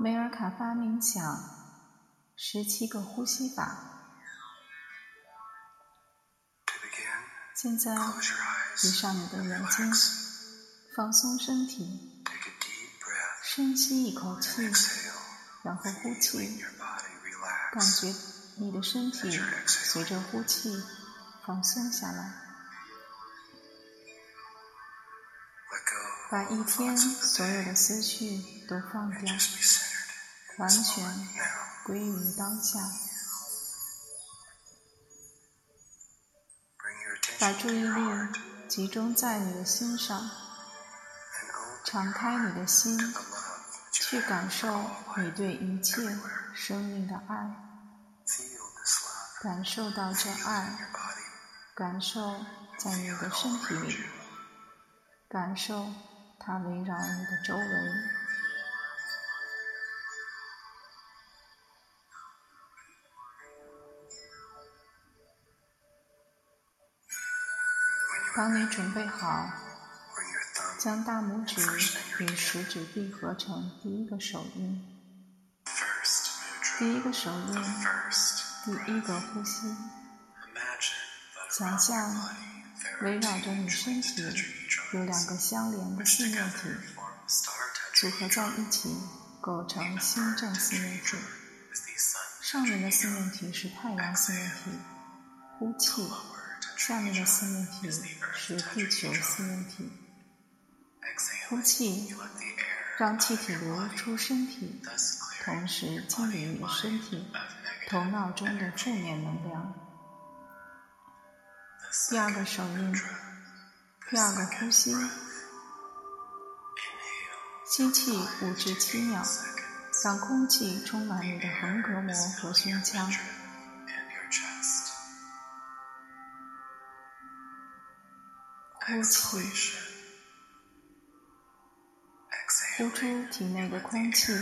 梅尔卡巴冥想十七个呼吸法。现在闭上你的眼睛，放松身体，深吸一口气，然后呼气，感觉你的身体随着呼气放松下来，把一天所有的思绪都放掉，完全归于当下。把注意力集中在你的心上，敞开你的心，去感受你对一切生命的爱，感受到这爱，感受在你的身体里，感受它围绕你的周围。当你准备好，将大拇指与食指闭合成第一个手印，第一个手印，第一个呼吸。想象围绕着你身体有两个相连的四面体，组合在一起构成心正四面体。上面的四面体是太阳四面体，呼气。下面的四面体是地球四面体。呼气，让气体流出身体，同时清理你身体、头脑中的负面能量。第二个手印，第二个呼吸，吸气五至七秒，让空气充满你的横膈膜和胸腔。呼气，呼出体内的空气，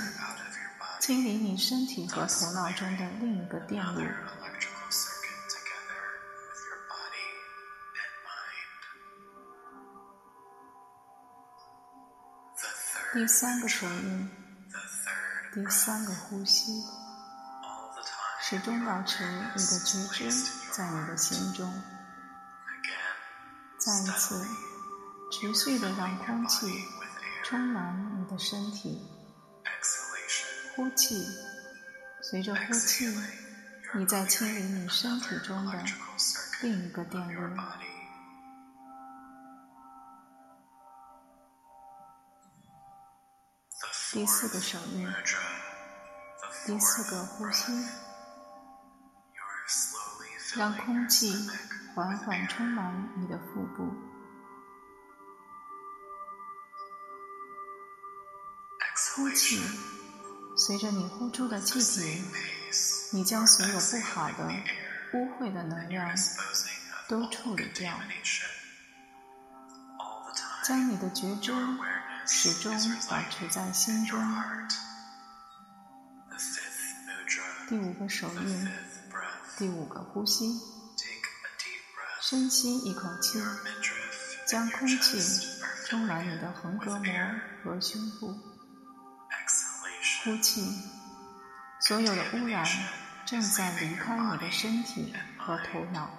清理你身体和头脑中的另一个电路。第三个手印，第三个呼吸，始终保持你的觉知在你的心中。再一次，持续的让空气充满你的身体。呼气，随着呼气，你在清理你身体中的另一个电路。第四个手印，第四个呼吸，让空气。缓缓充满你的腹部，呼气，随着你呼出的气体，你将所有不好的、污秽的能量都处理掉，将你的觉知始终保持在心中。第五个手印，第五个呼吸。深吸一口气，将空气充满你的横膈膜和胸部。呼气，所有的污染正在离开你的身体和头脑。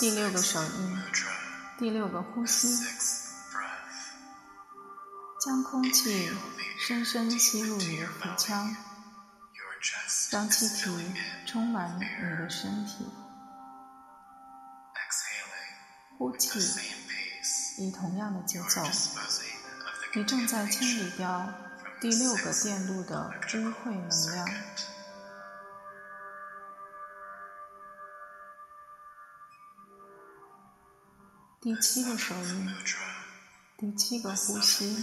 第六个手印，第六个呼吸。将空气深深吸入你的腹腔，让气体充满你的身体。呼气，以同样的节奏，你正在清理掉第六个电路的污秽能量。第七个手印，第七个呼吸。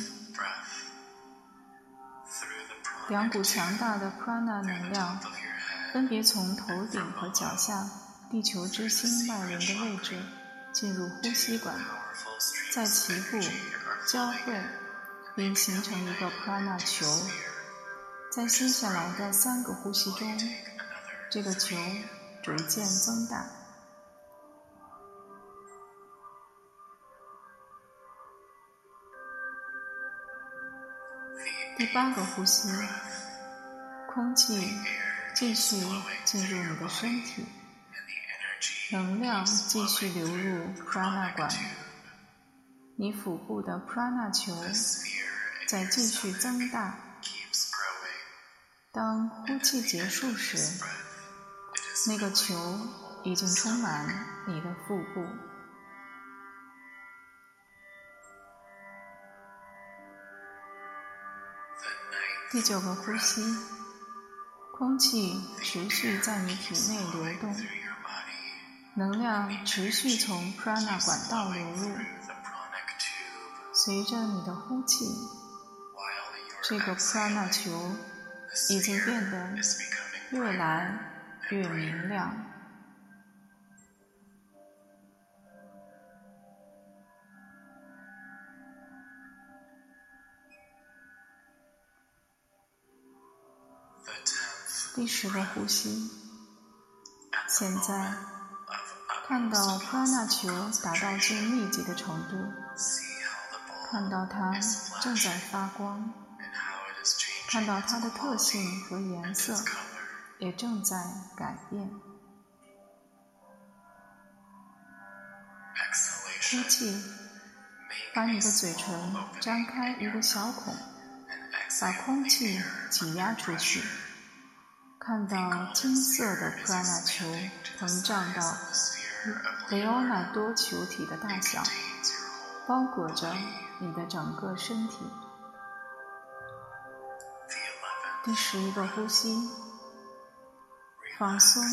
两股强大的 prana 能量分别从头顶和脚下地球之心脉轮的位置进入呼吸管，在脐部交汇，并形成一个 prana 球。在接下来的三个呼吸中，这个球逐渐增大。第八个呼吸，空气继续进入你的身体，能量继续流入 prana 管，你腹部的 prana 球在继续增大。当呼气结束时，那个球已经充满你的腹部。第九个呼吸，空气持续在你体内流动，能量持续从 prana 管道流入。随着你的呼气，这个 prana 球已经变得越来越明亮。第十个呼吸，现在看到 prana 球达到最密集的程度，看到它正在发光，看到它的特性和颜色也正在改变。呼气，把你的嘴唇张开一个小孔，把空气挤压出去。看到金色的 prana 球膨胀到雷欧纳多球体的大小，包裹着你的整个身体。第十一个呼吸，放松，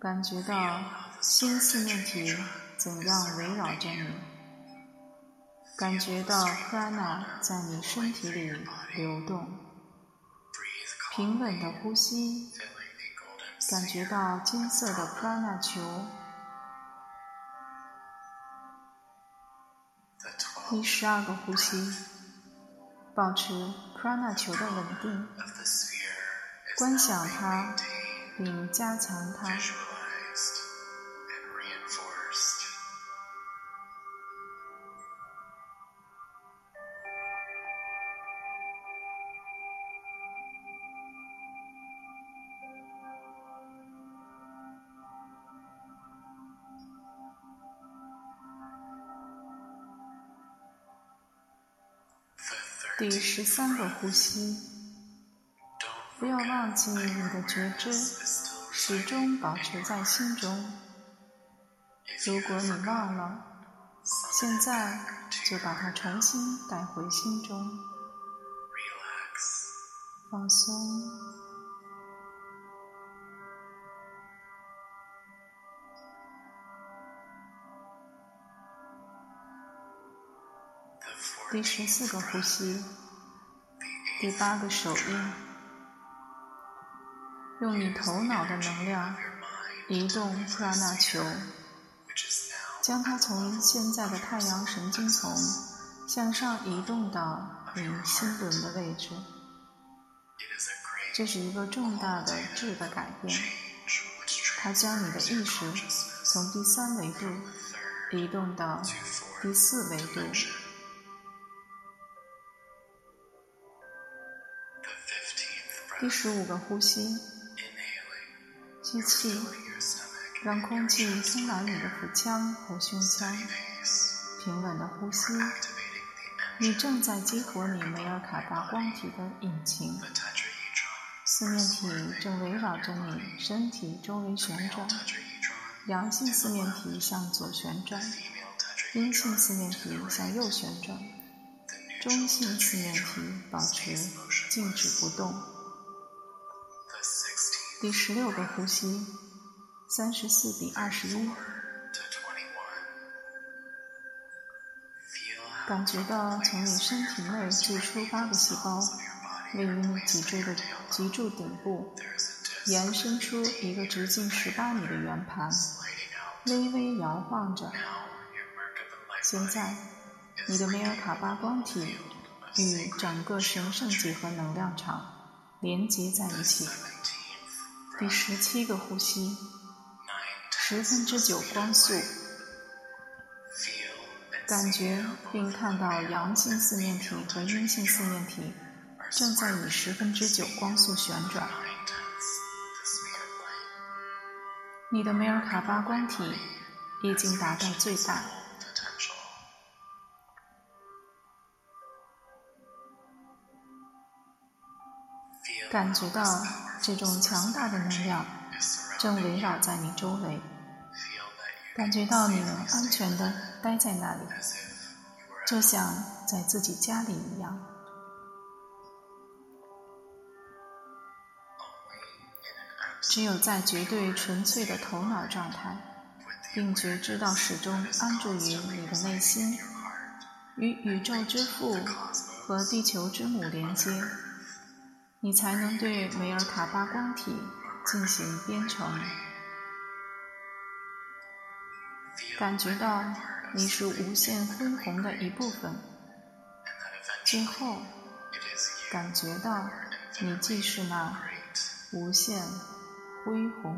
感觉到新四面体怎样围绕着你，感觉到 prana 在你身体里流动。平稳的呼吸，感觉到金色的 prana 球。第十二个呼吸，保持 prana 球的稳定，观想它，并加强它。第十三个呼吸，不要忘记你的觉知，始终保持在心中。如果你忘了，现在就把它重新带回心中，放松。第十四个呼吸，第八个手印，用你头脑的能量移动 prana 球，将它从现在的太阳神经丛向上移动到你心轮的位置。这是一个重大的质的改变，它将你的意识从第三维度移动到第四维度。第十五个呼吸，吸气，让空气充满你的腹腔和胸腔。平稳的呼吸，你正在激活你梅尔卡巴光体的引擎。四面体正围绕着你身体周围旋转。阳性四面体向左旋转，阴性四面体向右旋转，中性四面体保持静止不动。第十六个呼吸，三十四比二十一，感觉到从你身体内最初八个细胞，位于你脊椎的脊柱顶部，延伸出一个直径十八米的圆盘，微微摇晃着。现在，你的梅尔卡巴光体与整个神圣几何能量场连接在一起。第十七个呼吸，十分之九光速，感觉并看到阳性四面体和阴性四面体正在以十分之九光速旋转。你的梅尔卡巴光体已经达到最大。感觉到这种强大的能量正围绕在你周围，感觉到你能安全的待在那里，就像在自己家里一样。只有在绝对纯粹的头脑状态，并觉知到始终安住于你的内心，与宇宙之父和地球之母连接。你才能对梅尔卡巴光体进行编程，感觉到你是无限恢宏的一部分，最后感觉到你既是那无限恢宏。